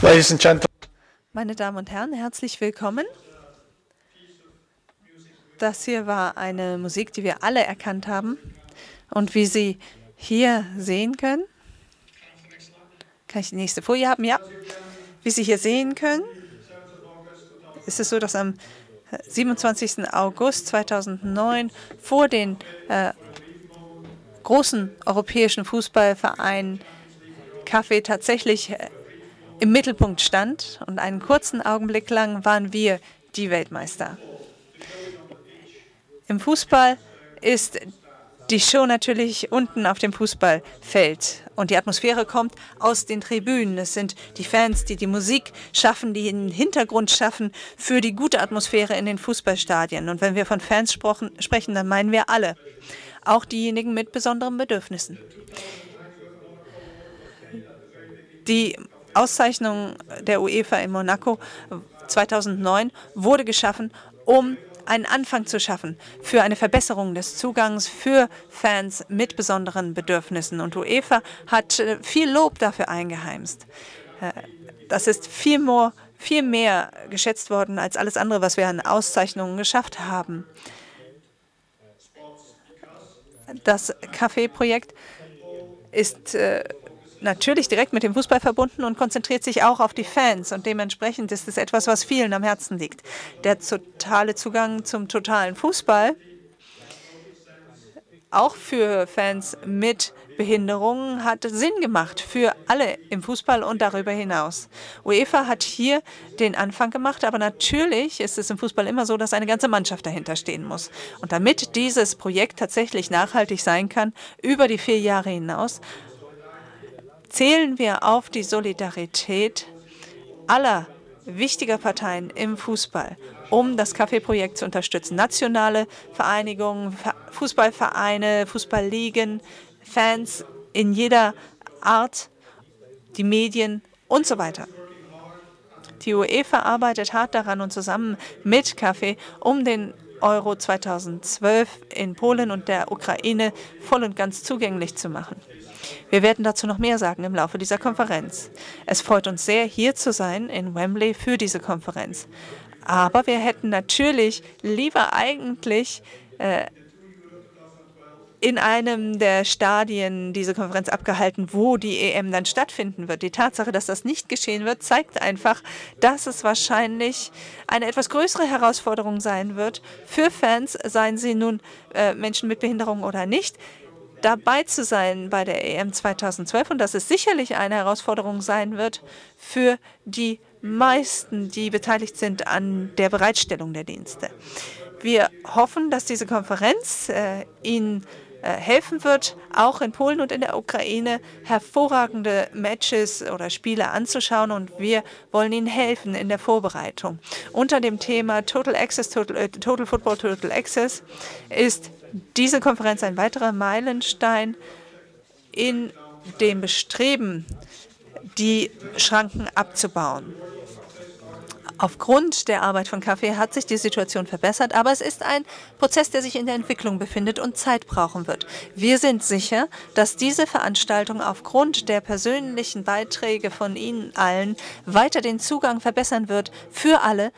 Ladies and gentlemen. Meine Damen und Herren, herzlich willkommen. Das hier war eine Musik, die wir alle erkannt haben. Und wie Sie hier sehen können, kann ich die nächste Folie haben? Ja. Wie Sie hier sehen können, ist es so, dass am 27. August 2009 vor den äh, großen europäischen Fußballvereinen Kaffee tatsächlich äh, im Mittelpunkt stand und einen kurzen Augenblick lang waren wir die Weltmeister. Im Fußball ist die Show natürlich unten auf dem Fußballfeld und die Atmosphäre kommt aus den Tribünen. Es sind die Fans, die die Musik schaffen, die den Hintergrund schaffen für die gute Atmosphäre in den Fußballstadien. Und wenn wir von Fans sprechen, dann meinen wir alle, auch diejenigen mit besonderen Bedürfnissen. Die Auszeichnung der UEFA in Monaco 2009 wurde geschaffen, um einen Anfang zu schaffen für eine Verbesserung des Zugangs für Fans mit besonderen Bedürfnissen. Und UEFA hat äh, viel Lob dafür eingeheimst. Äh, das ist viel mehr, viel mehr geschätzt worden als alles andere, was wir an Auszeichnungen geschafft haben. Das Café-Projekt ist äh, natürlich direkt mit dem Fußball verbunden und konzentriert sich auch auf die Fans. Und dementsprechend ist es etwas, was vielen am Herzen liegt. Der totale Zugang zum totalen Fußball, auch für Fans mit Behinderungen, hat Sinn gemacht für alle im Fußball und darüber hinaus. UEFA hat hier den Anfang gemacht, aber natürlich ist es im Fußball immer so, dass eine ganze Mannschaft dahinter stehen muss. Und damit dieses Projekt tatsächlich nachhaltig sein kann, über die vier Jahre hinaus, zählen wir auf die Solidarität aller wichtiger Parteien im Fußball, um das Kaffeeprojekt zu unterstützen. Nationale Vereinigungen, Fußballvereine, Fußballligen, Fans in jeder Art, die Medien und so weiter. Die UEFA arbeitet hart daran und zusammen mit Kaffee, um den Euro 2012 in Polen und der Ukraine voll und ganz zugänglich zu machen. Wir werden dazu noch mehr sagen im Laufe dieser Konferenz. Es freut uns sehr, hier zu sein in Wembley für diese Konferenz. Aber wir hätten natürlich lieber eigentlich äh, in einem der Stadien diese Konferenz abgehalten, wo die EM dann stattfinden wird. Die Tatsache, dass das nicht geschehen wird, zeigt einfach, dass es wahrscheinlich eine etwas größere Herausforderung sein wird für Fans, seien sie nun äh, Menschen mit Behinderung oder nicht, dabei zu sein bei der EM 2012 und dass es sicherlich eine Herausforderung sein wird für die meisten, die beteiligt sind an der Bereitstellung der Dienste. Wir hoffen, dass diese Konferenz äh, Ihnen helfen wird, auch in Polen und in der Ukraine hervorragende Matches oder Spiele anzuschauen. Und wir wollen Ihnen helfen in der Vorbereitung. Unter dem Thema Total Access, Total, äh, Total Football, Total Access ist diese Konferenz ein weiterer Meilenstein in dem Bestreben, die Schranken abzubauen. Aufgrund der Arbeit von Kaffee hat sich die Situation verbessert, aber es ist ein Prozess, der sich in der Entwicklung befindet und Zeit brauchen wird. Wir sind sicher, dass diese Veranstaltung aufgrund der persönlichen Beiträge von Ihnen allen weiter den Zugang verbessern wird für alle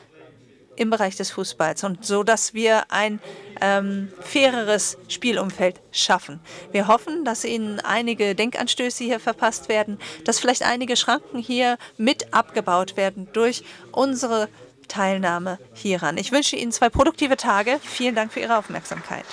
im Bereich des Fußballs und so, dass wir ein ähm, faireres Spielumfeld schaffen. Wir hoffen, dass Ihnen einige Denkanstöße hier verpasst werden, dass vielleicht einige Schranken hier mit abgebaut werden durch unsere Teilnahme hieran. Ich wünsche Ihnen zwei produktive Tage. Vielen Dank für Ihre Aufmerksamkeit.